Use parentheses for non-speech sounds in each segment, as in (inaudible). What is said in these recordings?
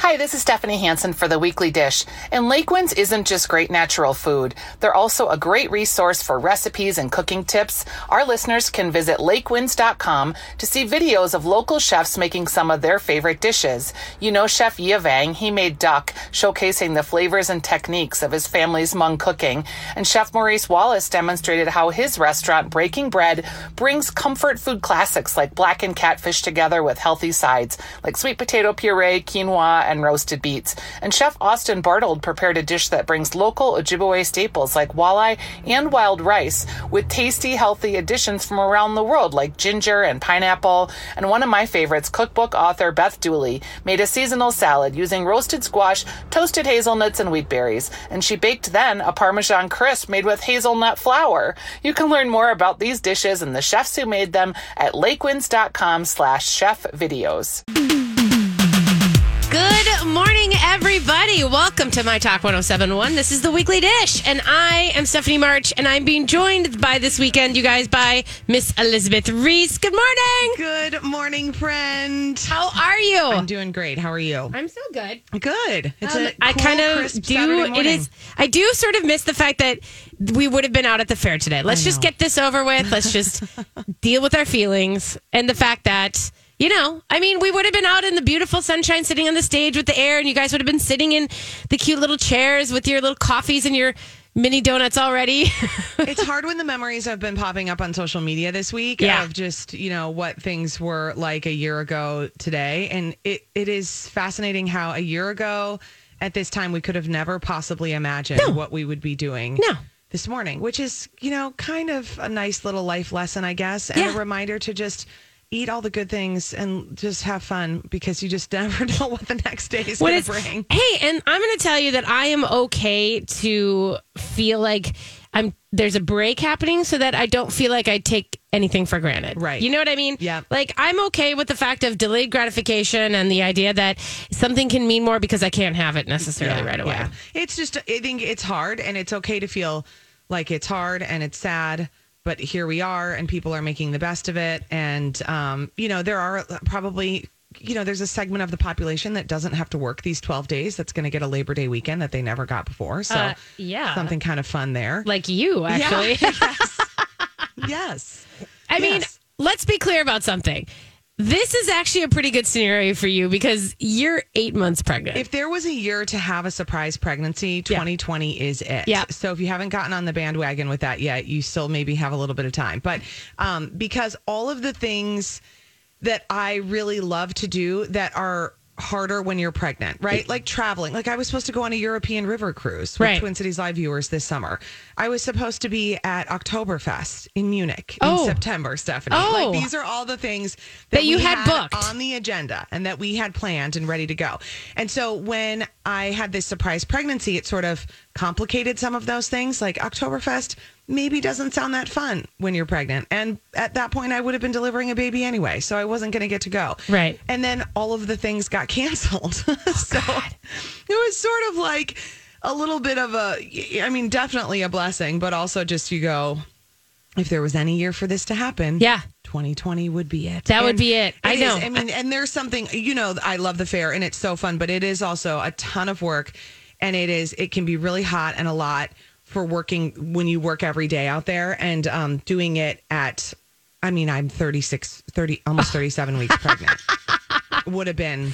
Hi, this is Stephanie Hansen for the Weekly Dish. And Lakewinds isn't just great natural food. They're also a great resource for recipes and cooking tips. Our listeners can visit lakewinds.com to see videos of local chefs making some of their favorite dishes. You know Chef Yi Vang, he made duck, showcasing the flavors and techniques of his family's Hmong cooking. And Chef Maurice Wallace demonstrated how his restaurant, Breaking Bread, brings comfort food classics like blackened catfish together with healthy sides like sweet potato puree, quinoa, and roasted beets. And Chef Austin Bartold prepared a dish that brings local Ojibwe staples like walleye and wild rice with tasty, healthy additions from around the world like ginger and pineapple. And one of my favorites, cookbook author Beth Dooley, made a seasonal salad using roasted squash, toasted hazelnuts, and wheat berries. And she baked then a Parmesan crisp made with hazelnut flour. You can learn more about these dishes and the chefs who made them at lakewinds.com slash chef videos. Good morning, everybody. Welcome to My Talk 1071. This is the Weekly Dish, and I am Stephanie March, and I'm being joined by this weekend, you guys, by Miss Elizabeth Reese. Good morning. Good morning, friend. How are you? I'm doing great. How are you? I'm so good. Good. It's Um, a I cool, kind of do. It is. I do sort of miss the fact that we would have been out at the fair today. Let's just get this over with. Let's just (laughs) deal with our feelings and the fact that. You know, I mean, we would have been out in the beautiful sunshine sitting on the stage with the air, and you guys would have been sitting in the cute little chairs with your little coffees and your mini donuts already. (laughs) it's hard when the memories have been popping up on social media this week Yeah. of just, you know, what things were like a year ago today. And it, it is fascinating how a year ago at this time we could have never possibly imagined what we would be doing. No. This morning, which is, you know, kind of a nice little life lesson, I guess, and Yeah. a reminder to just eat all the good things and just have fun because you just (laughs) never know what the next day is going to bring. Hey, and I'm going to tell you that I am okay to feel like I'm there's a break happening so that I don't feel like I take anything for granted. Right. You know what I mean? Yeah. Like I'm okay with the fact of delayed gratification and the idea that something can mean more because I can't have it necessarily right away. Yeah. It's just, I think it's hard and it's okay to feel like it's hard and it's sad, but here we are and people are making the best of it. And, um, you know, there are probably, you know, there's a segment of the population that doesn't have to work these 12 days that's going to get a Labor Day weekend that they never got before. So, Uh, yeah. something kind of fun there. Like you, actually. (laughs) yes. I mean, let's be clear about something. This is actually a pretty good scenario for you because you're eight months pregnant. If there was a year to have a surprise pregnancy, 2020 is it. Yeah. So if you haven't gotten on the bandwagon with that yet, you still maybe have a little bit of time. But um, because all of the things that I really love to do that are harder when you're pregnant, right? Like traveling. Like I was supposed to go on a European river cruise with Right. Twin Cities Live viewers this summer. I was supposed to be at Oktoberfest in Munich in Oh. September, Stephanie. Oh. Like these are all the things That you we had booked. on the agenda and that we had planned and ready to go. And so when I had this surprise pregnancy, it sort of complicated some of those things. Like Oktoberfest maybe doesn't sound that fun when you're pregnant. And at that point, I would have been delivering a baby anyway. So I wasn't going to get to go. Right. And then all of the things got canceled. (laughs) so it was sort of like a little bit of a, I mean, definitely a blessing, but also just you go, if there was any year for this to happen, Yeah. 2020 would be it. That would be it. I is. know. I mean, and there's something, you know, I love the fair and it's so fun, but it is also a ton of work and it is, it can be really hot and a lot for working when you work every day out there and um, doing it at, I mean, I'm 36, 30, almost 37 weeks pregnant. (laughs) Would have been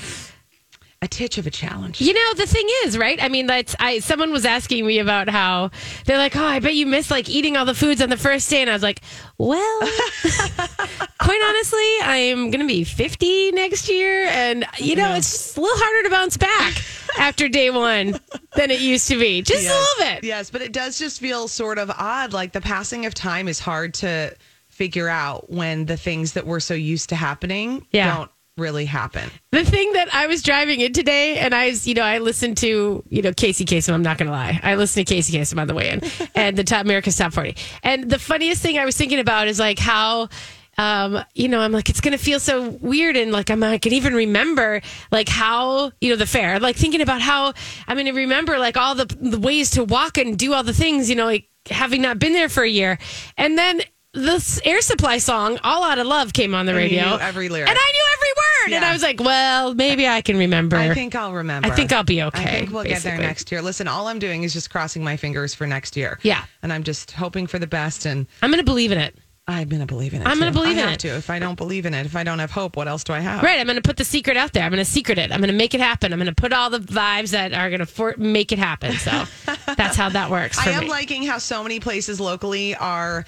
a titch of a challenge. You know, the thing is, right? I mean, that's I. Someone was asking me about how they're like, "Oh, I bet you miss like eating all the foods on the first day," and I was like, "Well, (laughs) quite honestly, I'm gonna be 50 next year, and you know, it's just a little harder to bounce back after day one than it used to be, just a little bit." Yes, but it does just feel sort of odd. Like the passing of time is hard to figure out when the things that we're so used to happening Yeah. don't really happen. The thing that I was driving in today, and I, was, you know, I listened to, you know, Casey Kasem. I'm not going to lie. I listened to Casey Kasem on the way in, (laughs) and the top America's Top 40. And the funniest thing I was thinking about is like how um, you know, I'm like, it's going to feel so weird. And like, I'm, I can even remember like how, you know, the fair, like thinking about how I'm going to remember like all the, the ways to walk and do all the things, you know, like having not been there for a year. And then this air supply song, All Out of Love, came on the And radio. knew every lyric. And I knew every word. And I was like, well, maybe I can remember. I think I'll remember. I think I'll be okay I think we'll get there next year. Listen, all I'm doing is just crossing my fingers for next year. Yeah. And I'm just hoping for the best. And I'm going to believe in it. I'm going to believe in it. I'm gonna believe I in have it. To. If I don't believe in it, if I don't have hope, what else do I have? Right. I'm going to put the secret out there. I'm going to secret it. I'm going to make it happen. I'm going to put all the vibes that are going to for- make it happen. So (laughs) that's how that works for I am me. liking how so many places locally are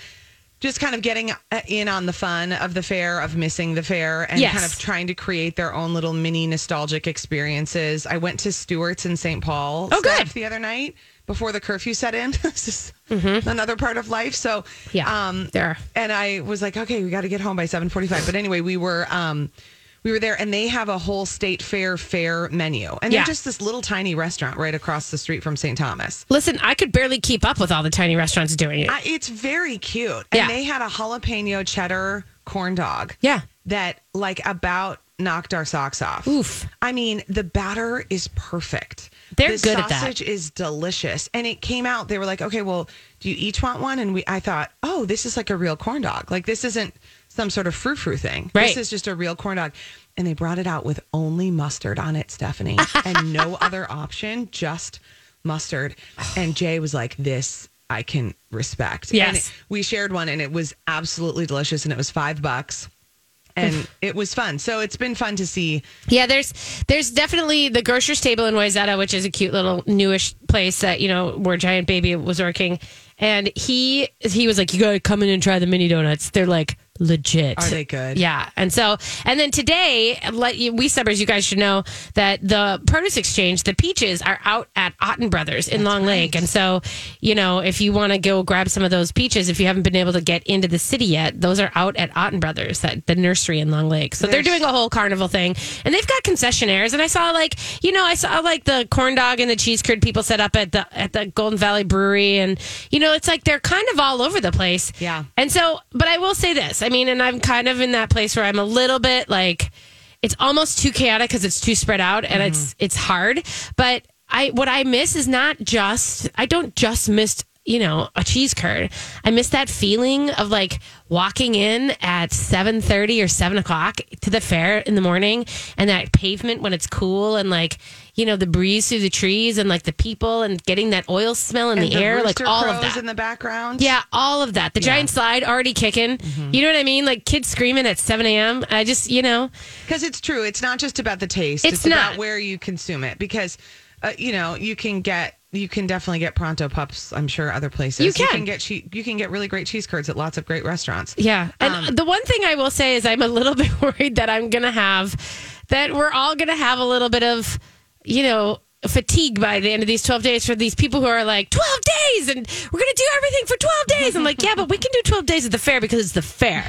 just kind of getting uh, in on the fun of the fair, of missing the fair, and Yes. kind of trying to create their own little mini nostalgic experiences. I went to Stewart's in St. Paul Oh, good. the other night before the curfew set in. (laughs) this is another part of life. So, Mm-hmm. Yeah, um, there. and I was like, okay, we got to get home by seven forty-five. But anyway, we were. Um, we were there and they have a whole state fair fair menu. And Yeah. they're just this little tiny restaurant right across the street from St. Thomas. Listen, I could barely keep up with all the tiny restaurants doing it. I, it's very cute. And Yeah. they had a jalapeno cheddar corn dog yeah. that like about knocked our socks off. Oof. I mean, the batter is perfect. They're the good at that. sausage is delicious. And it came out, they were like, okay, well, do you each want one? And we I thought, oh, this is like a real corn dog. Like this isn't some sort of frou frou thing. Right. This is just a real corn dog. And they brought it out with only mustard on it, Stephanie, (laughs) and no other option, just mustard. And Jay was like, this I can respect. Yes. And we shared one and it was absolutely delicious and it was five bucks. And it was fun. So it's been fun to see. Yeah, there's there's definitely the grocer's table in Wayzata, which is a cute little newish place that you know where Giant Baby was working, and he he was like, "You gotta come in and try the mini donuts. They're like legit. Are they good? Yeah. And so and then today, let you, we suburbs, you guys should know that the produce exchange, the peaches are out at Otten Brothers in Long Lake, and so you know if you want to go grab some of those peaches, if you haven't been able to get into the city yet, those are out at Otten Brothers, that the nursery in Long Lake. So they're doing a whole carnival thing and they've got concessionaires and i saw like you know i saw like the corn dog and the cheese curd people set up at the at the golden valley brewery and you know it's like they're kind of all over the place Yeah. and so but i will say this i mean and i'm kind of in that place where i'm a little bit like it's almost too chaotic because it's too spread out and it's mm-hmm. it's hard. But i what i miss is not just i don't just miss you know a cheese curd. I miss that feeling of like walking in at 7.30 or 7 o'clock to the fair in the morning and that pavement when it's cool and like you know the breeze through the trees and like the people and getting that oil smell in And the, air like rooster all of crows that in the background. yeah, all of that. The giant slide already kicking. Mm-hmm. You know what I mean? Like kids screaming at 7 a.m. I just, you know, Because it's true. It's not just about the taste. It's about not. where you consume it. Because, uh, you know, you can get. You can definitely get pronto pups. I'm sure other places. You can. get che- you can get really great cheese curds at lots of great restaurants. yeah. And Um, the one thing I will say is I'm a little (laughs) bit worried that I'm going to have, that we're all going to have a little bit of, you know, fatigue by the end of these 12 days for these people who are like 12 days and we're going to do everything for 12 days. I'm like, yeah, but we can do 12 days at the fair because it's the fair.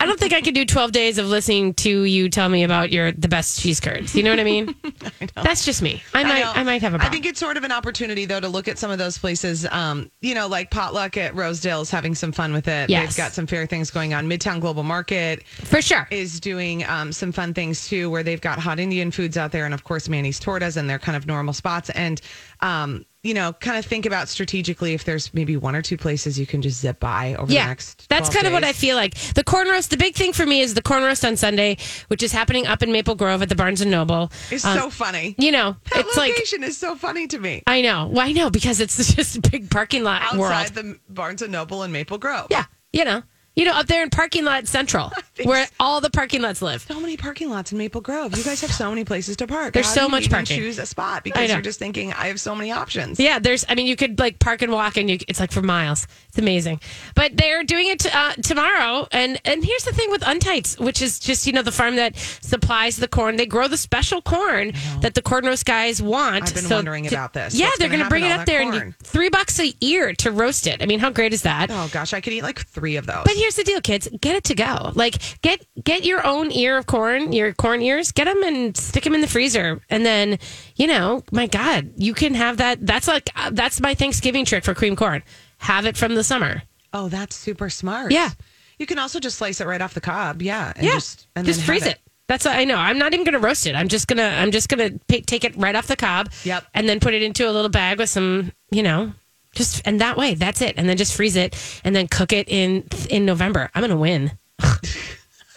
I don't think I can do 12 days of listening to you tell me about your the best cheese curds. You know what I mean? (laughs) That's just me. I might know. I, might have a I problem. think it's sort of an opportunity though to look at some of those places. Um, you know, like Potluck at Rosedale is having some fun with it. Yes. They've got some fair things going on. Midtown Global Market for sure. is doing um, some fun things too, where they've got hot Indian foods out there, and of course Manny's Tortas, and they're kind of normal spots. And um, you know, kind of think about strategically if there's maybe one or two places you can just zip by over the next. That's 12 kind of what. I feel like. The corn roast, the big thing for me is the corn roast on Sunday, which is happening up in Maple Grove at the Barnes and Noble. It's Um, so funny. you know, That it's like location is so funny to me. I know. Well, I know because it's (laughs) just a big parking lot Outside world. the Barnes and Noble in Maple Grove. Yeah, you know, you know, up there in parking lot central, (laughs) where so. all the parking lots live. So many parking lots in Maple Grove. You guys have so many places to park. There's How so much parking. Choose a spot because you're just thinking I have so many options. Yeah, there's. I mean, you could like park and walk, and you, it's like for miles. It's amazing. But they're doing it uh, tomorrow, and and here's the thing with Untights, which is just you know the farm that supplies the corn. They grow the special corn that the corn roast guys want. I've been So wondering to- about this. Yeah, What's they're gonna bring it up there, that and you, three bucks a ear to roast it. I mean, how great is that? Oh gosh, I could eat like three of those. But here's the deal, kids. Get it to go. Like get get your own ear of corn, your corn ears. Get them and stick them in the freezer, and then you know, my God, you can have that. That's like uh, that's my Thanksgiving trick for cream corn. Have it from the summer. oh, that's super smart. Yeah. You can also just slice it right off the cob. Yeah. And Yeah, Just, and just then freeze have it. That's what I know. I'm not even going to roast it. I'm just gonna I'm just gonna take it right off the cob. Yep. And then put it into a little bag with some, you know, just and that way that's it. And then just freeze it and then cook it in in November. I'm gonna win. (laughs)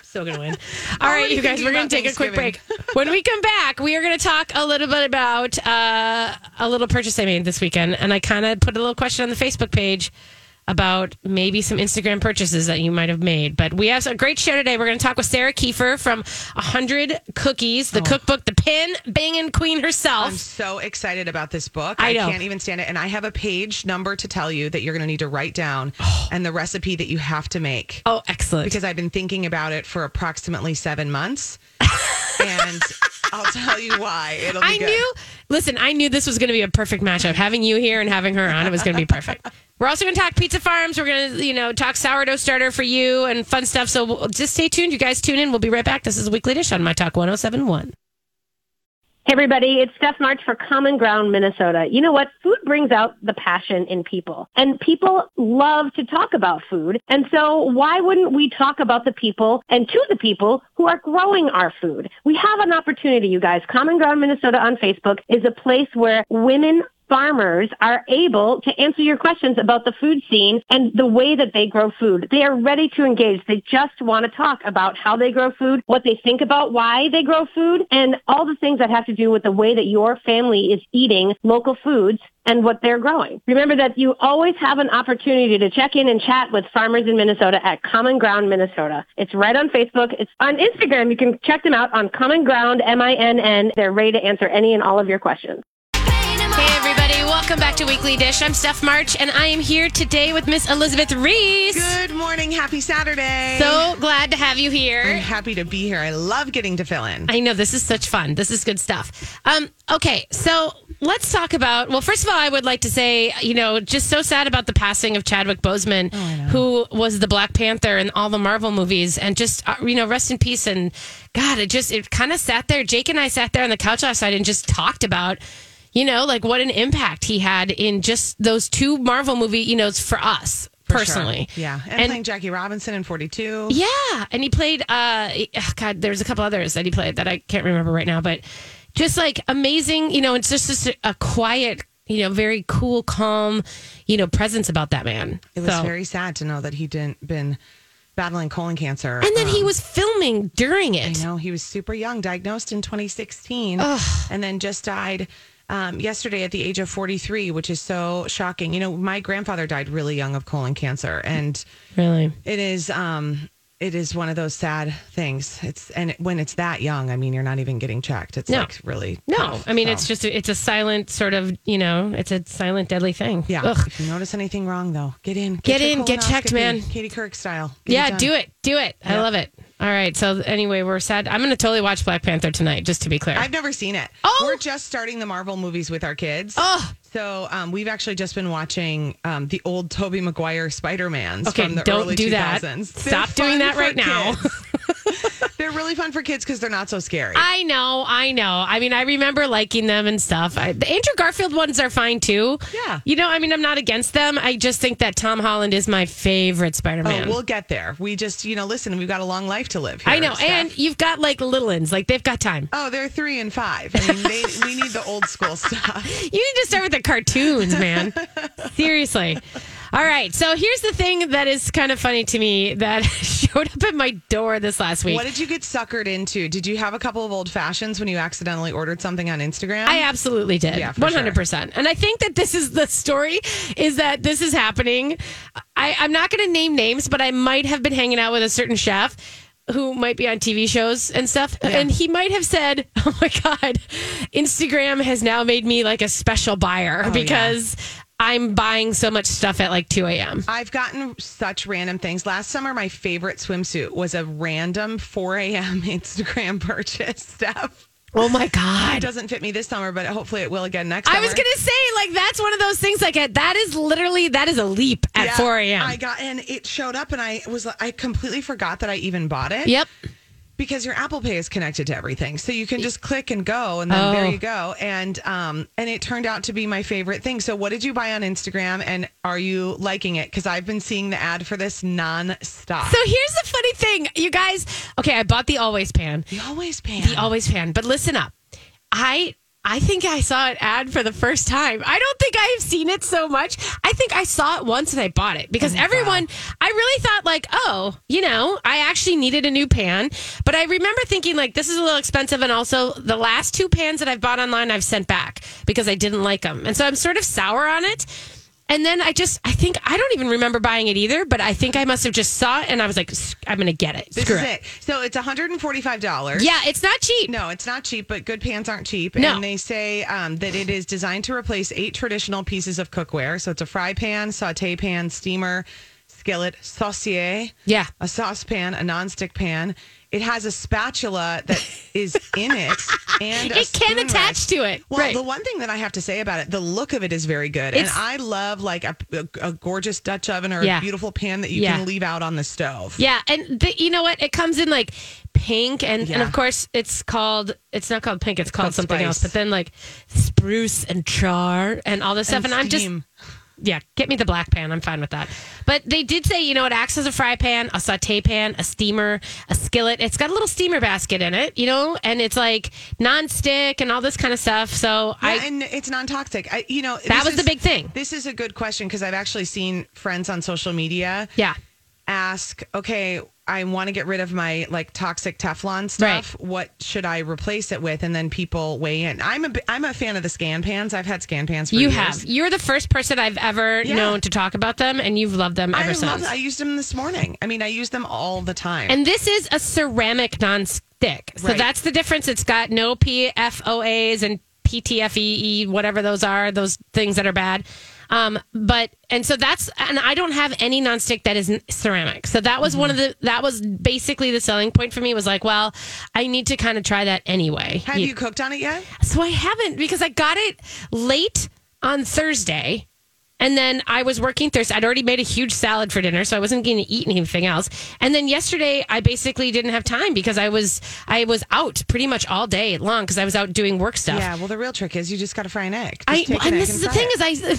Still gonna win. (laughs) All right, you guys, we're gonna take a quick break. (laughs) When we come back, we are gonna talk a little bit about uh, a little purchase I made this weekend, and I kind of put a little question on the Facebook page about maybe some Instagram purchases that you might have made. But we have a great show today. We're going to talk with Sarah Kieffer from 100 Cookies, the oh. cookbook, the pan banging queen herself. Oh. I'm so excited about this book. I know. can't even stand it. And I have a page number to tell you that you're going to need to write down oh. and the recipe that you have to make. oh, excellent. Because I've been thinking about it for approximately seven months. (laughs) and I'll tell you why. It'll be I good. knew, listen, I knew this was going to be a perfect matchup. Having you here and having her on, it was going to be perfect. (laughs) We're also going to talk pizza farms. We're going to, you know, talk sourdough starter for you and fun stuff. So we'll, just stay tuned. You guys tune in. We'll be right back. This is Weekly Dish on My Talk 1071. Hey everybody, it's Steph March for Common Ground Minnesota. You know what? Food brings out the passion in people. And people love to talk about food. And so why wouldn't we talk about the people and to the people who are growing our food? We have an opportunity, you guys. Common Ground Minnesota on Facebook is a place where women farmers are able to answer your questions about the food scene and the way that they grow food. They are ready to engage. They just want to talk about how they grow food, what they think about why they grow food, and all the things that have to do with the way that your family is eating local foods and what they're growing. Remember that you always have an opportunity to check in and chat with farmers in Minnesota at Common Ground Minnesota. It's right on Facebook. It's on Instagram. You can check them out on Common Ground, M-I-N-N. They're ready to answer any and all of your questions. Welcome back to Weekly Dish. I'm Steph March, and I am here today with Miss Elizabeth Reese. Good morning. Happy Saturday. So glad to have you I'm here. happy to be here. I love getting to fill in. I know this is such fun. This is good stuff. Um, okay, so let's talk about. Well, first of all, I would like to say, you know, just so sad about the passing of Chadwick Boseman, who was the Black Panther in all the Marvel movies, and just uh, you know, rest in peace. And God, it just it kind of sat there. Jake and I sat there on the couch last night and just talked about. You know, like what an impact he had in just those two Marvel movie, you know, for us For personally. sure. Yeah. And, And- playing Jackie Robinson in 42. Yeah, and he played. uh God, there's a couple others that he played that I can't remember right now, but just like amazing. You know, it's just, just a, a quiet, you know, very cool, calm, you know, presence about that man. It was So- very sad to know that he didn't been battling colon cancer. And then he Um, was filming during it. I know he was super young, diagnosed in 2016, and then just died um, yesterday at the age of 43, which is so shocking. You know, my grandfather died really young of colon cancer, and Really? it is um, it is one of those sad things. It's and when it's that young, I mean, you're not even getting checked. It's No. like really No, tough, I mean so. it's just it's a silent sort of you know it's a silent deadly thing. yeah. Ugh. If you notice anything wrong, though, get in, Get your in, get checked, man. Katie Couric style. Get Yeah, do it, do it. I love it. All right. So anyway, we're sad. I'm going to totally watch Black Panther tonight, just to be clear. I've never seen it. Oh! We're just starting the Marvel movies with our kids. Oh. So um, we've actually just been watching um, the old Tobey Maguire Spider Mans Okay, from the don't early do 2000s. that. They're Stop doing that right now. (laughs) (laughs) they're really fun for kids because they're not so scary. I know, I know. I mean, I remember liking them and stuff. I, the Andrew Garfield ones are fine too. Yeah. You know, I mean, I'm not against them. I just think that Tom Holland is my favorite Spider oh, Man. we'll get there. We just, you know, listen, we've got a long life to live. Here, I know. Steph. And you've got like little ones, like they've got time. Oh, they're three and five. I mean, they, we need the old school (laughs) stuff. You need to start with the cartoons, man. (laughs) Seriously. All right. So here's the thing that is kind of funny to me that (laughs) showed up at my door this last week. What did you get suckered into? Did you have a couple of old fashions when you accidentally ordered something on Instagram? I absolutely did. Yeah, for One hundred percent. And I think that this is the story is that this is happening. I, I'm not going to name names, but I might have been hanging out with a certain chef who might be on TV shows and stuff. And he might have said, (laughs) Oh my God, Instagram has now made me like a special buyer Oh, yeah. I'm buying so much stuff at like 2 a.m. I've gotten such random things. Last summer, my favorite swimsuit was a random 4 a.m. (laughs) Instagram purchase stuff. Oh my God. It doesn't fit me this summer, but hopefully it will again next I summer. was going to say, like, that's one of those things, like, that is literally, that is a leap at Yeah, 4 a.m. I got and it showed up, and I was I completely forgot that I even bought it. Yep. Because your Apple Pay is connected to everything. So you can just click and go and then Oh. there you go. And um and it turned out to be my favorite thing. So what did you buy on Instagram and are you liking it? Cuz I've been seeing the ad for this non-stop. So here's the funny thing, you guys. Okay, I bought the Always Pan. the always pan. The Always Pan. But listen up. I I think I saw an ad for the first time. I don't think I have seen it so much. I think I saw it once and I bought it because oh, everyone, I really thought like, oh, you know, I actually needed a new pan. But I remember thinking like, this is a little expensive. And also the last two pans that I've bought online, I've sent back because I didn't like them. And so I'm sort of sour on it. And then I just, I think, I don't even remember buying it either, but I think I must have just saw it and I was like, I'm going to get it. this Screw is it. So it's $145. Yeah, it's not cheap. No, it's not cheap, but good pans aren't cheap. No. And they say um, that it is designed to replace eight traditional pieces of cookware. So it's a fry pan, saute pan, steamer, skillet, saucier, Yeah. a saucepan, a nonstick pan. It has a spatula that (laughs) is in it, and It can attach rest. to it. Well, Right. the one thing that I have to say about it, the look of it is very good, and I love like a, a, a gorgeous Dutch oven or Yeah. a beautiful pan that you Yeah. can leave out on the stove. Yeah, and the, you know what? It comes in like pink, and, and of course it's called. It's not called pink. It's called, called something else. But then like spruce and char and all this stuff. And I'm just steam. Yeah, get me the black pan. I'm fine with that. But they did say you know it acts as a fry pan, a saute pan, a steamer, a skillet. It's got a little steamer basket in it, you know, and it's like non-stick and all this kind of stuff. So Yeah, I and it's non-toxic. I, you know, That was the big thing. This is a good question because I've actually seen friends on social media yeah. ask, "Okay, I want to get rid of my like toxic Teflon stuff. What should I replace it with?" And then people weigh in. I'm a I'm a fan of the Scanpans. I've had Scanpans for You years. have. You're the first person I've ever Yeah. known to talk about them, and you've loved them ever I since. I used them this morning. I mean, I use them all the time. And this is a ceramic non-stick. So Right. that's the difference. It's got no PFOAs and PTFE, E, whatever those are, those things that are bad. Um, but and so that's and I don't have any nonstick that is ceramic. So that was one of the that was basically the selling point for me was like, well, I need to kind of try that anyway. have you cooked on it yet? So I haven't because I got it late on Thursday. And then I was working Thursday. I'd already made a huge salad for dinner, so I wasn't going to eat anything else. And then yesterday, I basically didn't have time because I was I was out pretty much all day long because I was out doing work stuff. Yeah. Well, the real trick is you just got to fry an egg. Just I take an and egg this is the thing it. is I (laughs) you.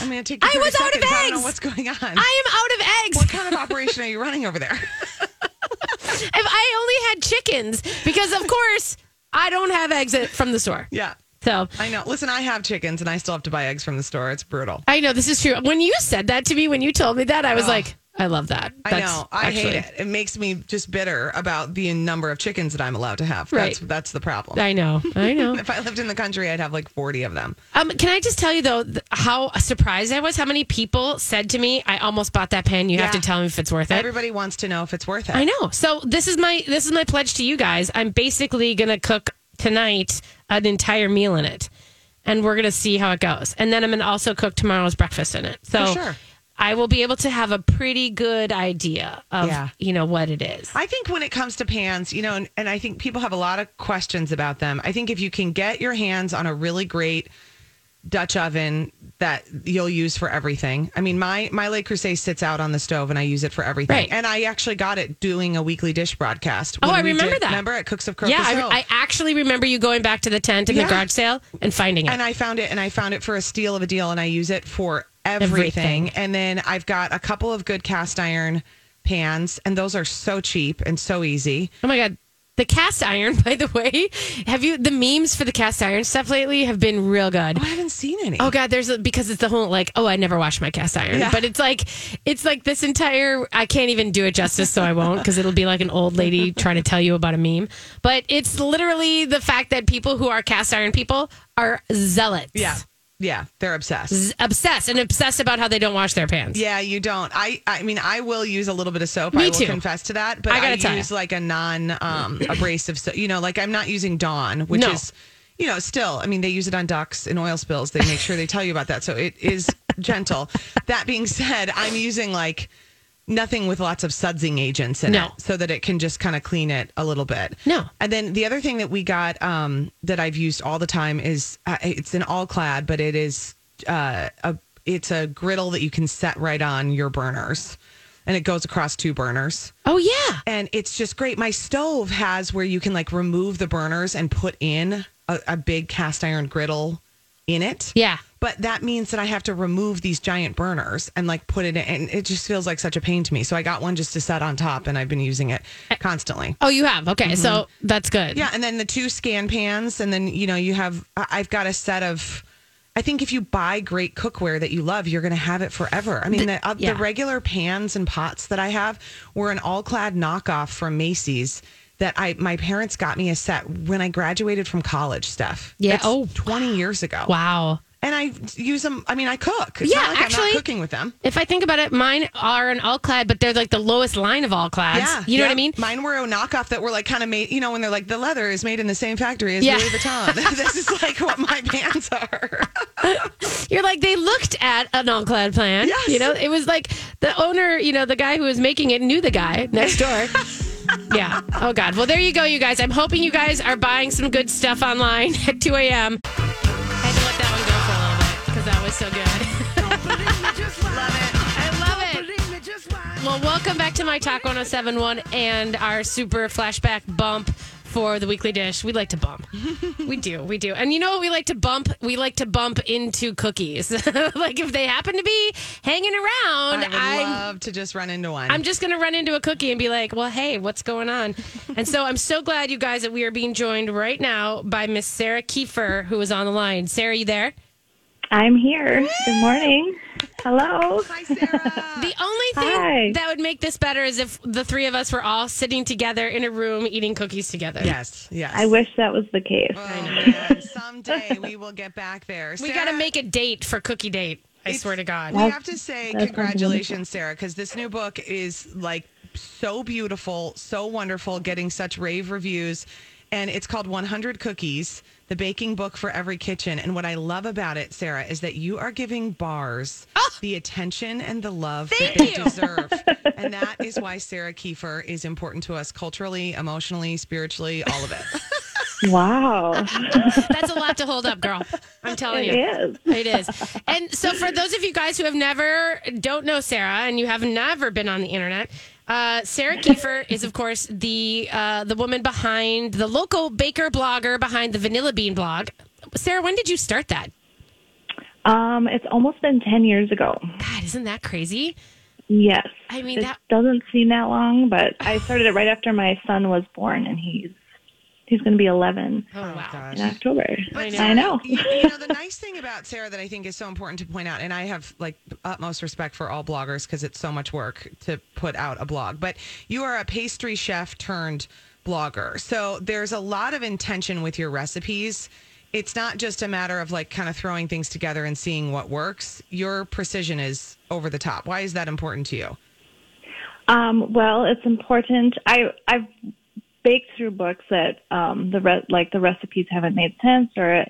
I'm going to take. I was out of seconds. I don't know eggs. what's going on. I am out of eggs. what kind of operation are you running over there? (laughs) If I only had chickens because of course I don't have eggs at- from the store. yeah. So I know. Listen, I have chickens and I still have to buy eggs from the store. It's brutal. I know this is true. When you said that to me, when you told me that, I was like, I love that. I know. I actually, hate it. It makes me just bitter about the number of chickens that I'm allowed to have. Right. That's that's the problem. I know. I (laughs) know. if I lived in the country, I'd have like 40 of them. Um, can I just tell you though th- how surprised I was? How many people said to me, "I almost bought that pen. You have to tell me if it's worth it." Everybody wants to know if it's worth it. I know. So this is my this is my pledge to you guys. I'm basically gonna cook tonight an entire meal in it, and we're gonna see how it goes. And then I'm gonna also cook tomorrow's breakfast in it. So For sure. I will be able to have a pretty good idea of Yeah. you know what it is. I think when it comes to pans, you know, and, and I think people have a lot of questions about them. I think if you can get your hands on a really great Dutch oven that you'll use for everything. I mean, my my Le Creuset sits out on the stove and I use it for everything. Right. And I actually got it doing a weekly dish broadcast. Oh, I remember did- that. Remember at Cooks of Crocus yeah, I, I actually remember you going back to the tent in Yeah. the garage sale and finding it. and I found it and I found it for a steal of a deal and I use it for everything. Everything. And then I've got a couple of good cast iron pans and those are so cheap and so easy. Oh my god. The cast iron, (laughs) by the way, have you the memes for the cast iron stuff lately have been real good. Oh, I haven't seen any. Oh god, there's a, because it's the whole like, oh, I never wash my cast iron, Yeah. but it's like, it's like this entire. I can't even do it justice, so I won't because it'll be like an old lady trying to tell you about a meme. But it's literally the fact that people who are cast iron people are zealots. Yeah. Yeah, they're obsessed. Z- obsessed and obsessed about how they don't wash their pants. Yeah, you don't. I I mean, I will use a little bit of soap. Me I will too. confess to that. But I I, gotta tell use ya. like a non um, abrasive soap. You know, like I'm not using Dawn, which No. is, you know, still. I mean, they use it on ducks and oil spills. They make sure they tell you about that, so it is gentle. (laughs) That being said, I'm using like nothing with lots of sudsing agents in No. it, so that it can just kind of clean it a little bit. No. And then the other thing that we got um, that I've used all the time is uh, it's an all clad, but it is uh, a it's a griddle that you can set right on your burners. and it goes across two burners. Oh yeah. And it's just great. My stove has where you can like remove the burners and put in a, a big cast iron griddle in it. Yeah. But that means that I have to remove these giant burners and like put it in. And it just feels like such a pain to me. So I got one just to set on top and I've been using it constantly. Oh, you have. Okay, so that's good. Mm-hmm. Yeah. And then the two Scanpans. And then, you know, you have, I've got a set of, I think if you buy great cookware that you love, you're going to have it forever. I mean, the, uh, yeah. the regular pans and pots that I have were an all clad knockoff from Macy's that I my parents got me a set when I graduated from college, Steph. Yeah. It's Oh, 20 years ago. Wow. And I use them. I mean, I cook. It's Yeah, like I'm actually- not cooking with them. If I think about it, mine are an all clad, but they're like the lowest line of all clads. Yeah, you know what. I mean? Mine were a knockoff that were like kind of made. You know, when they're like the leather is made in the same factory as Yeah. Louis Vuitton. (laughs) this is like what my (laughs) pants are. (laughs) You're like they looked at an all clad plan. Yes. You know, it was like the owner, you know, the guy who was making it knew the guy next door. yeah. Oh God. Well, there you go, you guys. I'm hoping you guys are buying some good stuff online at 2 a.m. because that was so good. (laughs) I love it. Well, welcome back to my Talk 1071 and our super flashback bump for the weekly dish. We like to bump. (laughs) we do. We do. And you know what we like to bump? We like to bump into cookies. (laughs) like if they happen to be hanging around, I would I'm love to just run into one. I'm just going to run into a cookie and be like, well, hey, what's going on? and so I'm so glad, you guys, that we are being joined right now by Miss Sarah Kieffer, who is on the line. Sarah, you there? I'm here. Good morning. Hello. Hi, Sarah. The only thing Hi. that would make this better is if the three of us were all sitting together in a room eating cookies together. yes, yes. I wish that was the case. Oh, man. Someday we will get back there. We Sarah, got to make a date for cookie date. I It's- swear to God. We have to say that congratulations, Sarah, because this new book is like so beautiful, so wonderful, getting such rave reviews. And it's called 100 Cookies, the baking book for every kitchen. And what I love about it, Sarah, is that you are giving bars the attention and the love that Ah! They you. deserve. (laughs) and that is why Sarah Kieffer is important to us culturally, emotionally, spiritually, all of it. (laughs) Wow. (laughs) That's a lot to hold up, girl. I'm telling It you. is. It is. And so, for those of you guys who have never, don't know Sarah, and you have never been on the internet, uh, Sarah Kieffer is, of course, the uh, the woman behind the local baker blogger behind the Vanilla Bean blog. Sarah, when did you start that? Um, it's almost been 10 years ago. God, isn't that crazy? Yes. I mean, it that- doesn't seem that long, but I started it right after my son was born, and he's he's going to be 11 Oh, wow. gosh. in October. I know. I know. you, you know the (laughs) nice thing about Sarah that I think is so important to point out, and I have like utmost respect for all bloggers because it's so much work to put out a blog. But you are a pastry chef turned blogger, so there's a lot of intention with your recipes. It's not just a matter of like kind of throwing things together and seeing what works. Your precision is over the top. Why is that important to you? Um, well, it's important. I I've baked through books that um, the re- like the recipes haven't made sense or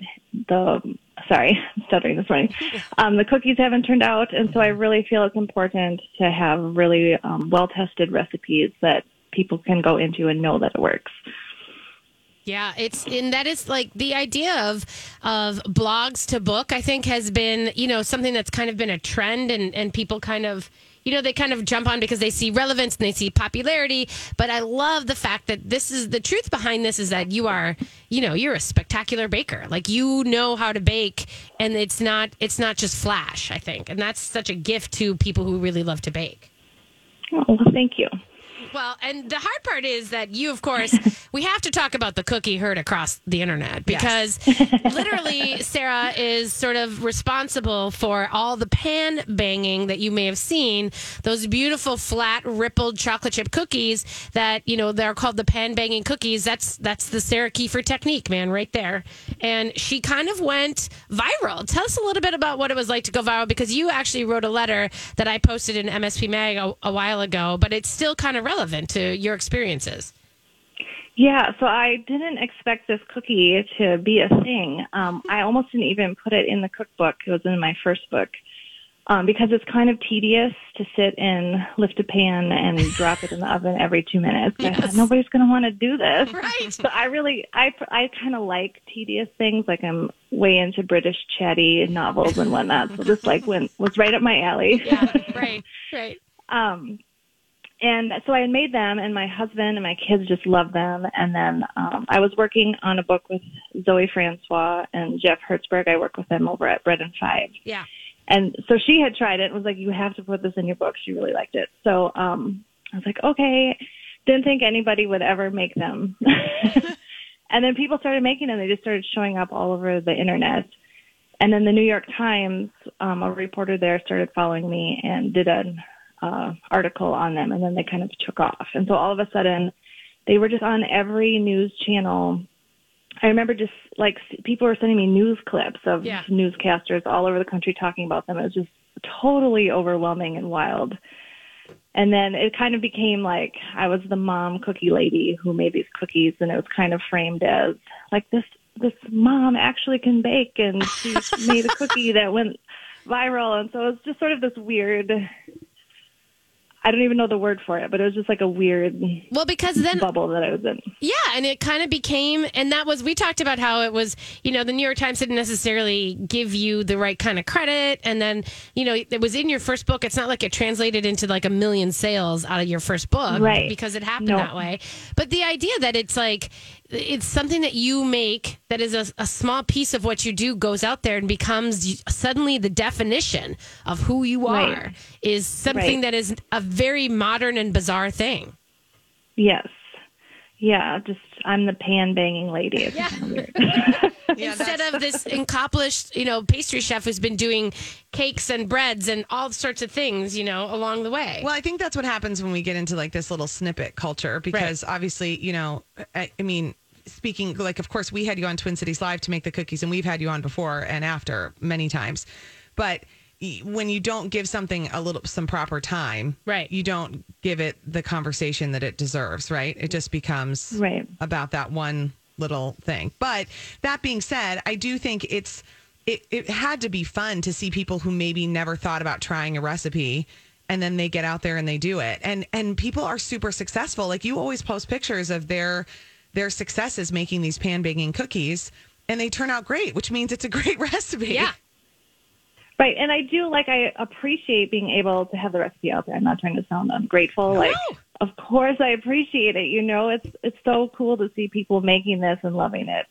the sorry, I'm (laughs) stuttering this morning. (laughs) Um, the cookies haven't turned out, and so I really feel it's important to have really um, well tested recipes that people can go into and know that it works. Yeah, it's and that is like the idea of of blogs to book. I think has been you know something that's kind of been a trend, and and people kind of you know they kind of jump on because they see relevance and they see popularity. But I love the fact that this is the truth behind this is that you are you know you're a spectacular baker. Like you know how to bake, and it's not it's not just flash. I think, and that's such a gift to people who really love to bake. Oh, well, thank you. Well, and the hard part is that you, of course, (laughs) we have to talk about the cookie heard across the internet because (laughs) literally Sarah is sort of responsible for all the pan banging that you may have seen. Those beautiful flat rippled chocolate chip cookies that you know they're called the pan banging cookies. That's that's the Sarah Kieffer technique, man, right there. And she kind of went viral. Tell us a little bit about what it was like to go viral because you actually wrote a letter that I posted in MSP Mag a, a while ago, but it's still kind of relevant to your experiences. Yeah, so I didn't expect this cookie to be a thing. Um, I almost didn't even put it in the cookbook. It was in my first book um, because it's kind of tedious to sit and lift a pan and (laughs) drop it in the oven every two minutes. I thought, nobody's going to want to do this. Right. So I really, I, I kind of like tedious things. Like I'm way into British chatty novels and whatnot. So this like went was right up my alley. Yeah, right, right. (laughs) Um, and so I had made them, and my husband and my kids just loved them. And then um, I was working on a book with Zoe Francois and Jeff Hertzberg. I work with them over at Bread in Five. Yeah. And so she had tried it and was like, "You have to put this in your book." She really liked it. So um, I was like, "Okay." Didn't think anybody would ever make them. (laughs) and then people started making them. They just started showing up all over the internet. And then the New York Times, um, a reporter there started following me and did an uh, article on them, and then they kind of took off. And so all of a sudden, they were just on every news channel. I remember just like people were sending me news clips of Yeah. newscasters all over the country talking about them. It was just totally overwhelming and wild. And then it kind of became like I was the mom cookie lady who made these cookies, and it was kind of framed as like this this mom actually can bake, and she (laughs) made a cookie that went viral, and so it was just sort of this weird. I don't even know the word for it, but it was just like a weird Well, because then bubble that I was in. Yeah, and it kind of became, and that was, we talked about how it was, you know, the New York Times didn't necessarily give you the right kind of credit. And then, you know, it was in your first book. It's not like it translated into like a million sales out of your first book Right. because it happened No. that way. But the idea that it's like, it's something that you make that is a, a small piece of what you do goes out there and becomes suddenly the definition of who you are Right. is something Right. that is a very modern and bizarre thing. Yes. Yeah, just I'm the pan banging lady. It's Yeah. kind of weird. Yeah, instead of this accomplished, you know, pastry chef who's been doing cakes and breads and all sorts of things, you know, along the way. Well, I think that's what happens when we get into like this little snippet culture because obviously, you know, I, I mean, speaking like, of course, we had you on Twin Cities Live to make the cookies, and we've had you on before and after many times. But when you don't give something a little some proper time, Right. You don't give it the conversation that it deserves, right? It just becomes Right. about that one little thing. But that being said, I do think it's it, it had to be fun to see people who maybe never thought about trying a recipe and then they get out there and they do it. And and people are super successful. Like you always post pictures of their their success is making these pan banging cookies and they turn out great, which means it's a great (laughs) recipe. yeah. Right. And I do like I appreciate being able to have the recipe out there. I'm not trying to sound ungrateful. Like of course I appreciate it. You know, it's it's so cool to see people making this and loving it.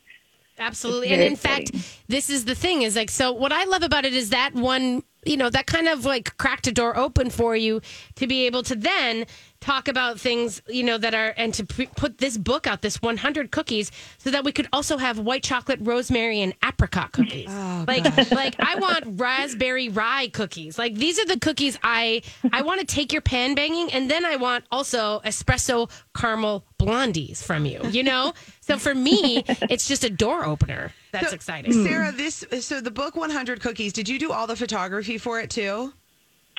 Absolutely. And very in fact, this is the thing is like, so what I love about it is that one, you know, that kind of like cracked a door open for you to be able to then talk about things, you know, that are, and to pre- put this book out, this 100 cookies, so that we could also have white chocolate, rosemary, and apricot cookies. Oh, like, like I want raspberry rye cookies. Like these are the cookies I, I want to take your pan banging, and then I want also espresso caramel blondies from you, you know? So for me, it's just a door opener. That's So, exciting. Sarah, this so the book 100 cookies, did you do all the photography for it too?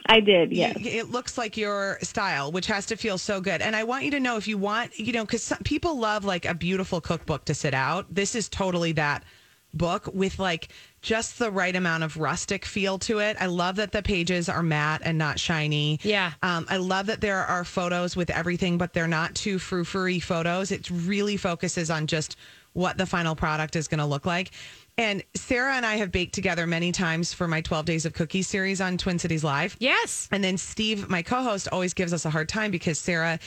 I did, yes. Y- It looks like your style, which has to feel so good. And I want you to know if you want, you know, because people love like a beautiful cookbook to sit out. This is totally that book with like just the right amount of rustic feel to it. I love that the pages are matte and not shiny. Yeah. Um, I love that there are photos with everything, but they're not too frou frou photos. It really focuses on just what the final product is going to look like. And Sarah and I have baked together many times for my 12 Days of Cookies series on Twin Cities Live. Yes. And then Steve, my co-host, always gives us a hard time because Sarah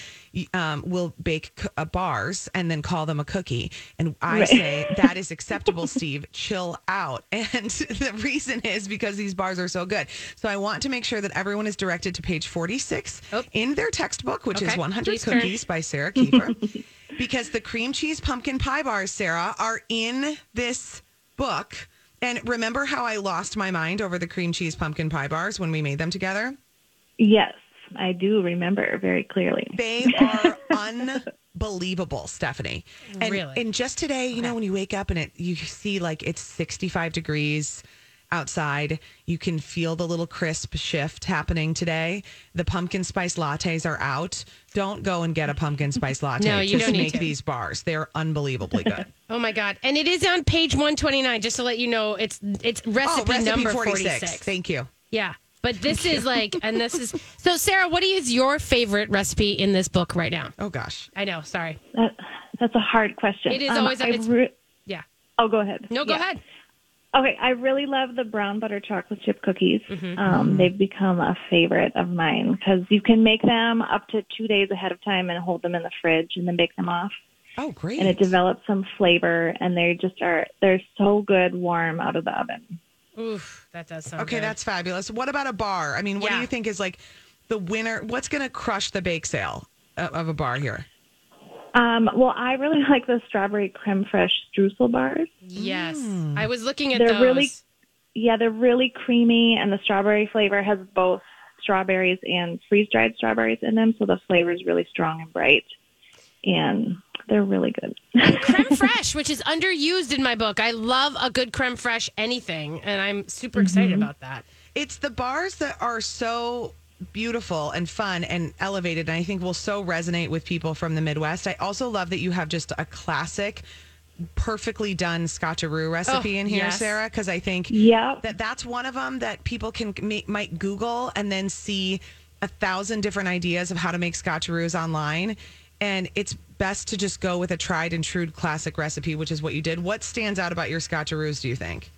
um, will bake c- uh, bars and then call them a cookie, and I Right. say that is (laughs) acceptable, Steve. Chill out. (laughs) And the reason is because these bars are so good. So I want to make sure that everyone is directed to page forty-six Oh. in their textbook, which is one hundred Please turn. cookies by Sarah Kieffer, (laughs) because the cream cheese pumpkin pie bars, Sarah, are in this book. And remember how I lost my mind over the cream cheese pumpkin pie bars when we made them together? Yes. I do remember very clearly. They (laughs) are unbelievable, Stephanie. And, Really? And just today, you know, when you wake up and it, you see like it's 65 degrees outside, you can feel the little crisp shift happening today. The pumpkin spice lattes are out. Don't go and get a pumpkin spice latte. No, you Just don't need make to. these bars. They're unbelievably good. (laughs) Oh my god! And it is on page one twenty nine. Just to let you know, it's it's recipe, oh, recipe number 46. forty six. Thank you. Yeah, but this is like, and this is (laughs) so. Sarah, what is your favorite recipe in this book right now? Oh gosh. I know. Sorry. That, that's a hard question. It is Um, always- I it's- re- Yeah. oh, go ahead. No, go Yeah. ahead. Okay, I really love the brown butter chocolate chip cookies. Mm-hmm. Um, they've become a favorite of mine because you can make them up to two days ahead of time and hold them in the fridge and then bake them off. Oh, great. And it develops some flavor, and they just are, they're so good warm out of the oven. Oof, that does sound Okay, good. that's fabulous. What about a bar? I mean, what do you think is like the winner? What's going to crush the bake sale of of a bar here? Um, well, I really (laughs) like the strawberry creme fraiche streusel bars. yes. Mm. I was looking at They're those. really- Yeah, they're really creamy, and the strawberry flavor has both strawberries and freeze dried strawberries in them, so the flavor is really strong and bright, and they're really good. (laughs) creme fraiche, which is underused in my book. I love a good creme fraiche anything, and I'm super excited Mm-hmm. about that. It's the bars that are so beautiful and fun and elevated, and I think will so resonate with people from the Midwest. I also love that you have just a classic, perfectly done scotcheroo recipe Oh, in here, yes. Sarah, because I think Yep. that that's one of them that people can ma- might Google and then see a thousand different ideas of how to make scotcheroos online. And it's best to just go with a tried and true classic recipe, which is what you did. What stands out about your scotcheroos, do you think?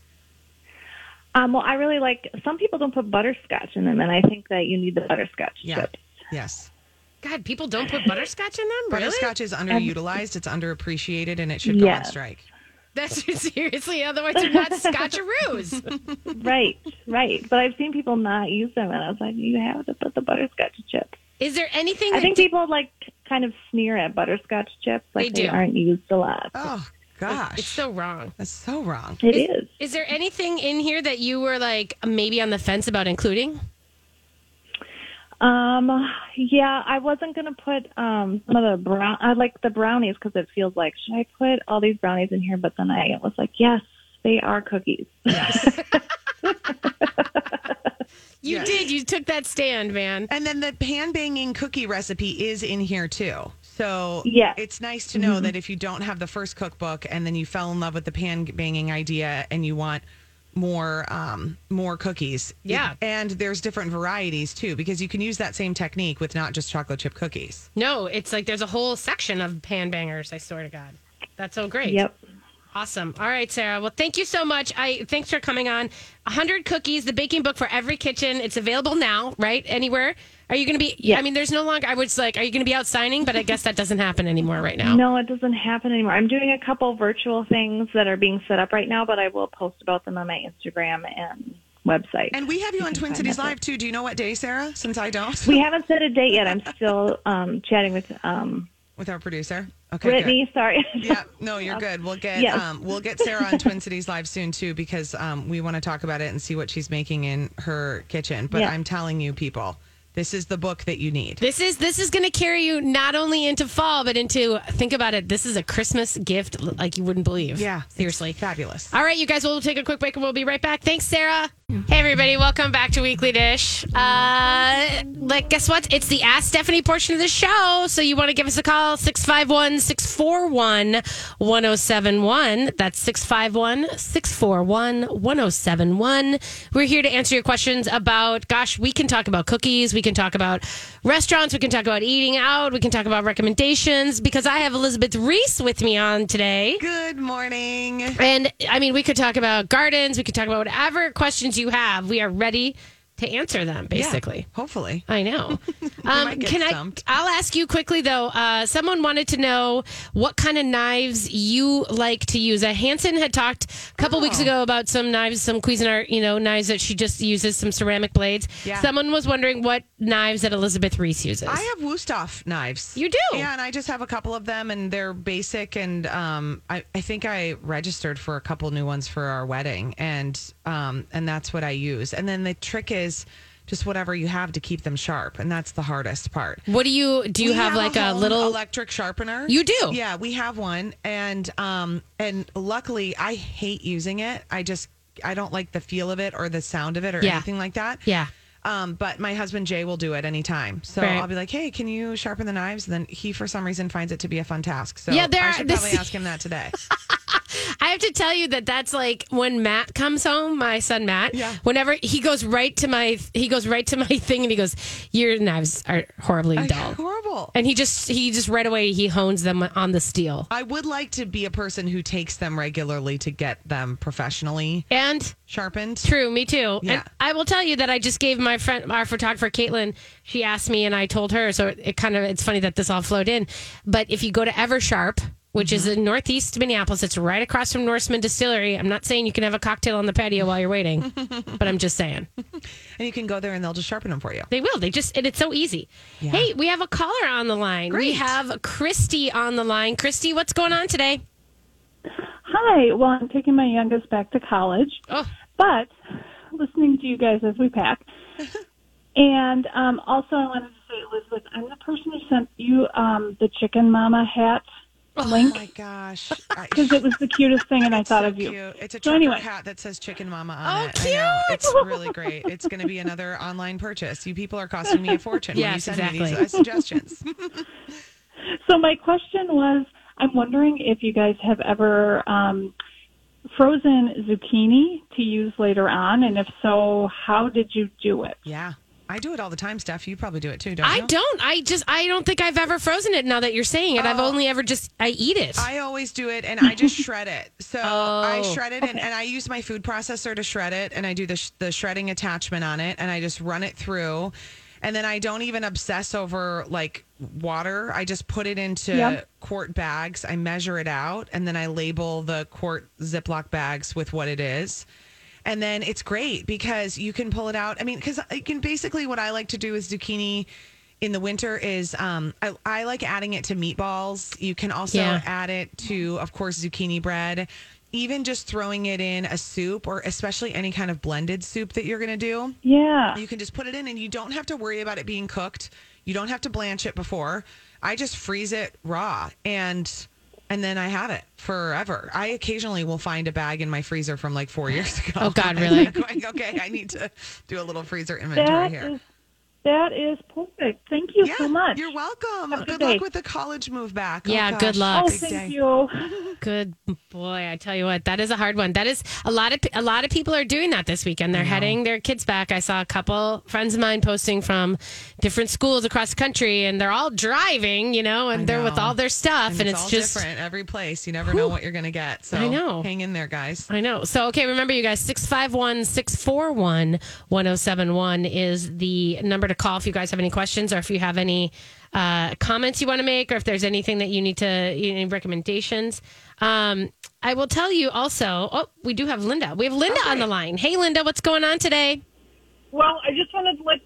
Um, well, I really like. Some people don't put butterscotch in them, and I think that you need the butterscotch chips. Yes. God, people don't put butterscotch in them. Really? Butterscotch is underutilized, it's underappreciated, and it should go on strike. That's (laughs) seriously. Otherwise, they're not scotcheroos. (laughs) (laughs) Right, right. But I've seen people not use them, and I was like, you have to put the butterscotch chips. Is there anything? I that think di- people like kind of sneer at butterscotch chips, like They they, do. aren't used a lot. Oh, gosh. it's so wrong. That's so wrong. It is. Is there anything in here that you were like maybe on the fence about including? Um, yeah, I wasn't gonna put um some of the brown. I like the brownies because it feels like should I put all these brownies in here? But then I was like, yes, they are cookies. (laughs) You Yes. did. You took that stand, man. And then the pan banging cookie recipe is in here too. So Yes. it's nice to know that if you don't have the first cookbook and then you fell in love with the pan banging idea and you want more um more cookies. Yeah. And there's different varieties too because you can use that same technique with not just chocolate chip cookies. No, it's like there's a whole section of pan bangers. I swear to God, that's so great. Yep. Awesome. All right, Sarah. Well, thank you so much. I thanks for coming on. 100 cookies, the baking book for every kitchen. It's available now, right? Anywhere. Are you going to be Yes. I mean, there's no longer I was like, are you going to be out signing, but I guess that doesn't happen anymore right now. No, it doesn't happen anymore. I'm doing a couple virtual things that are being set up right now, but I will post about them on my Instagram and website. And we have you on Twin Cities that Live too. Do you know what day, Sarah? Since I don't. we (laughs) haven't set a date yet. I'm still um, chatting with um, with our producer. Okay. good. Brittany. Sorry. Yeah, no, you're (laughs) good. We'll get Yes. um, we'll get Sarah on Twin Cities Live soon too because um, we want to talk about it and see what she's making in her kitchen. But Yeah. I'm telling you, people, this is the book that you need. This is this is going to carry you not only into fall, but into think about it. This is a Christmas gift like you wouldn't believe. Yeah, seriously. fabulous. All right, you guys, we'll take a quick break and we'll be right back. Thanks, Sarah. Hey, everybody, welcome back to Weekly Dish. Uh, like, guess what? It's the Ask Stephanie portion of the show. So you want to give us a call, 651 641 1071. That's 651 641 1071. We're here to answer your questions about, gosh, we can talk about cookies, we can talk about restaurants, we can talk about eating out, we can talk about recommendations because I have Elizabeth Reese with me on today. Good morning. And I mean, we could talk about gardens. We could talk about whatever questions you have. We are ready to answer them, basically. Yeah, hopefully. I know. (laughs) Um, can I? I'll ask you quickly though. Uh, someone wanted to know what kind of knives you like to use. Uh, Hansen had talked a couple weeks Oh. ago about some knives, some Cuisinart, you know, knives that she just uses, some ceramic blades. Yeah. Someone was wondering what knives that Elizabeth Reese uses. I have Wusthof knives. You do? Yeah, and I just have a couple of them, and they're basic. And um, I, I think I registered for a couple new ones for our wedding, and um, and that's what I use. And then the trick is just whatever you have to keep them sharp, and that's the hardest part. what do you do? You We have, like a, home little. electric sharpener. You do? Yeah, we have one, and um, and luckily, I hate using it. I just I don't like the feel of it or the sound of it or Yeah. anything like that. Yeah. Um, but my husband Jay will do it anytime. So Right. I'll be like, "Hey, can you sharpen the knives?" And then he, for some reason, finds it to be a fun task. So Yeah, there I are- should this- probably ask him that today. (laughs) (laughs) I have to tell you that that's like when Matt comes home, my son Matt. Yeah. Whenever he goes right to my, he goes right to my (laughs) thing, and he goes, "Your knives are horribly dull." Horrible. And he just, he just right away he hones them on the steel. I would like to be a person who takes them regularly to get them professionally And sharpened. True, me too. Yeah. And I will tell you that I just gave my friend, our photographer, Caitlin, she asked me and I told her. So it, kind of, it's funny that this all flowed in. But if you go to Eversharp, which is Mm-hmm. in Northeast Minneapolis, it's right across from Norseman Distillery. I'm not saying you can have a cocktail on the patio while you're waiting, but I'm just saying (laughs) And you can go there and they'll just sharpen them for you. they will. They just, and it's so easy. Hey, we have a caller on the line. We have Christy on the line. Christy, what's going on today? Hi. Well, I'm taking my youngest back to college, Oh, but listening to you guys as we pack. (laughs) and um, also, I wanted to say, Elizabeth, I'm the person who sent you um, the Chicken Mama hat Oh my gosh. Because (laughs) it was the cutest thing, and I thought so of you. cute. It's a So anyway. hat that says Chicken Mama on Oh, it. I know. cute. It's really great. It's going to be (laughs) another online purchase. You people are costing me a fortune when you Yes, send me these exactly. uh, suggestions. (laughs) So my question was, I'm wondering if you guys have ever um, frozen zucchini to use later on, and if so, how did you do it? yeah. I do it all the time, Steph. You probably do it too, don't you? I don't. I just, I don't think I've ever frozen it now that you're saying it. I've Oh. only ever just, I eat it. I always do it and I just (laughs) shred it. So I Oh. shred it and, and I use my food processor to shred it and I do the, sh- the shredding attachment on it and I just run it through. And then I don't even obsess over like water. I just put it into Yep. quart bags. I measure it out and then I label the quart Ziploc bags with what it is. And then it's great because you can pull it out. I mean, because you can basically what I like to do with zucchini in the winter is um, I, I like adding it to meatballs. You can also Yeah. add it to, of course, zucchini bread. Even just throwing it in a soup or especially any kind of blended soup that you're going to do. Yeah. You can just put it in and you don't have to worry about it being cooked. You don't have to blanch it before. I just freeze it raw and and then I have it forever. I occasionally will find a bag in my freezer from like 4 years ago. Oh, God, (laughs) really? I'm going, okay, I need to do a little freezer inventory That here. is that is perfect. Thank you so much. You're welcome. Have Good good luck with the college move back. Oh, yeah, oh, good luck. Oh, thank day. you. (laughs) Good boy, I tell you what, that is a hard one. That is a lot of a lot of people are doing that this weekend. They're heading their kids back. I saw a couple friends of mine posting from different schools across the country, and they're all driving, you know, and I they're with all their stuff, and, it's, it's, all just. different every place. You never know what you're going to get. So I know. hang in there, guys. I know. So, okay, remember, you guys, 651 641 1071 is the number to call if you guys have any questions or if you have any uh, comments you want to make or if there's anything that you need to, any recommendations. Um, I will tell you also, oh, we do have Linda. We have Linda on the line. Hey, Linda, what's going on today? Well, I just wanted to let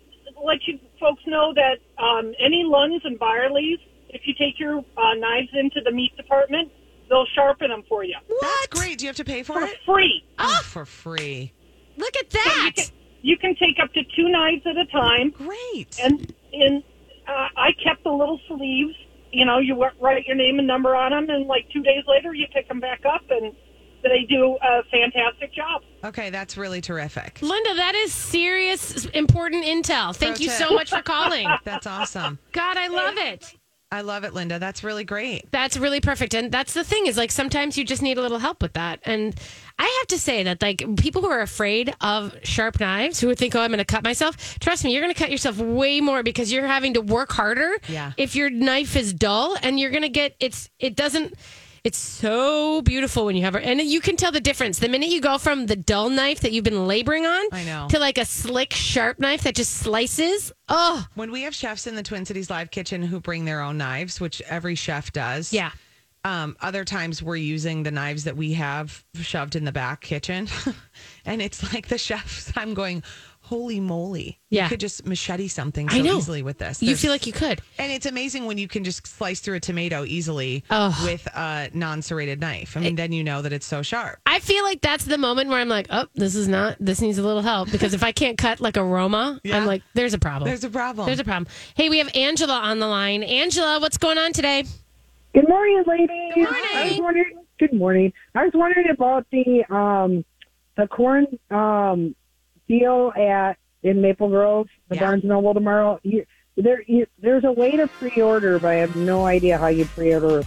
let you folks know that um, any Lunds and Byerlys, if you take your uh, knives into the meat department, they'll sharpen them for you That's great. Do you have to pay for for it? free. Oh, for free. Look at So you that. can, you can take up to two knives at a time, Great. and in uh, I kept the little sleeves. You know, you write your name and number on them, and like two days later, you pick them back up, and they do a fantastic job. okay, that's really terrific. Linda, that is serious, important intel. Thank Pro you tip. so much for calling. (laughs) That's awesome. God, I love it. I love it, Linda. That's really great. That's really perfect. And that's the thing is like sometimes you just need a little help with that. And I have to say that like people who are afraid of sharp knives, who would think, oh, I'm going to cut myself, trust me, you're going to cut yourself way more because you're having to work harder. Yeah. If your knife is dull and you're going to get, it's, it doesn't, it's so beautiful when you have it. And you can tell the difference. The minute you go from the dull knife that you've been laboring on I know. to like a slick, sharp knife that just slices. Oh, When we have chefs in the Twin Cities Live Kitchen who bring their own knives, which every chef does. yeah. Um, other times we're using the knives that we have shoved in the back kitchen. (laughs) and it's like the chefs, I'm going, holy moly. Yeah. You could just machete something so easily with this. You feel like you could. And it's amazing when you can just slice through a tomato easily Oh. with a non serrated knife. I mean, then you know that it's so sharp. I feel like that's the moment where I'm like, oh, this is not, this needs a little help. Because if I can't cut like a Roma, Yeah. I'm like, there's a problem. There's a problem. There's a problem. Hey, we have Angela on the line. Angela, what's going on today? Good morning, ladies. Good morning. I was wondering. Good morning. I was wondering about the um the corn um deal at in Maple Grove, the Yeah. Barnes and Noble tomorrow. You, there, you, there's a way to pre-order, but I have no idea how you pre-order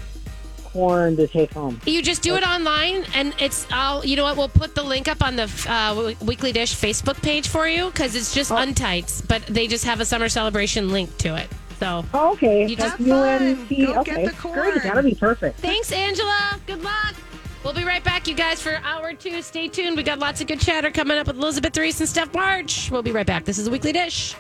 corn to take home? You just do it online, and it's all. You know what? We'll put the link up on the uh, Weekly Dish Facebook page for you because it's just Untiedt's, but they just have a summer celebration link to it. So Oh, okay. You just- UNT. Go get okay. the corn. Great. That'll be perfect. thanks, Angela. Good luck. We'll be right back, you guys, for hour two. Stay tuned. We got lots of good chatter coming up with Elizabeth Reese and Steph March. We'll be right back. This is the Weekly Dish.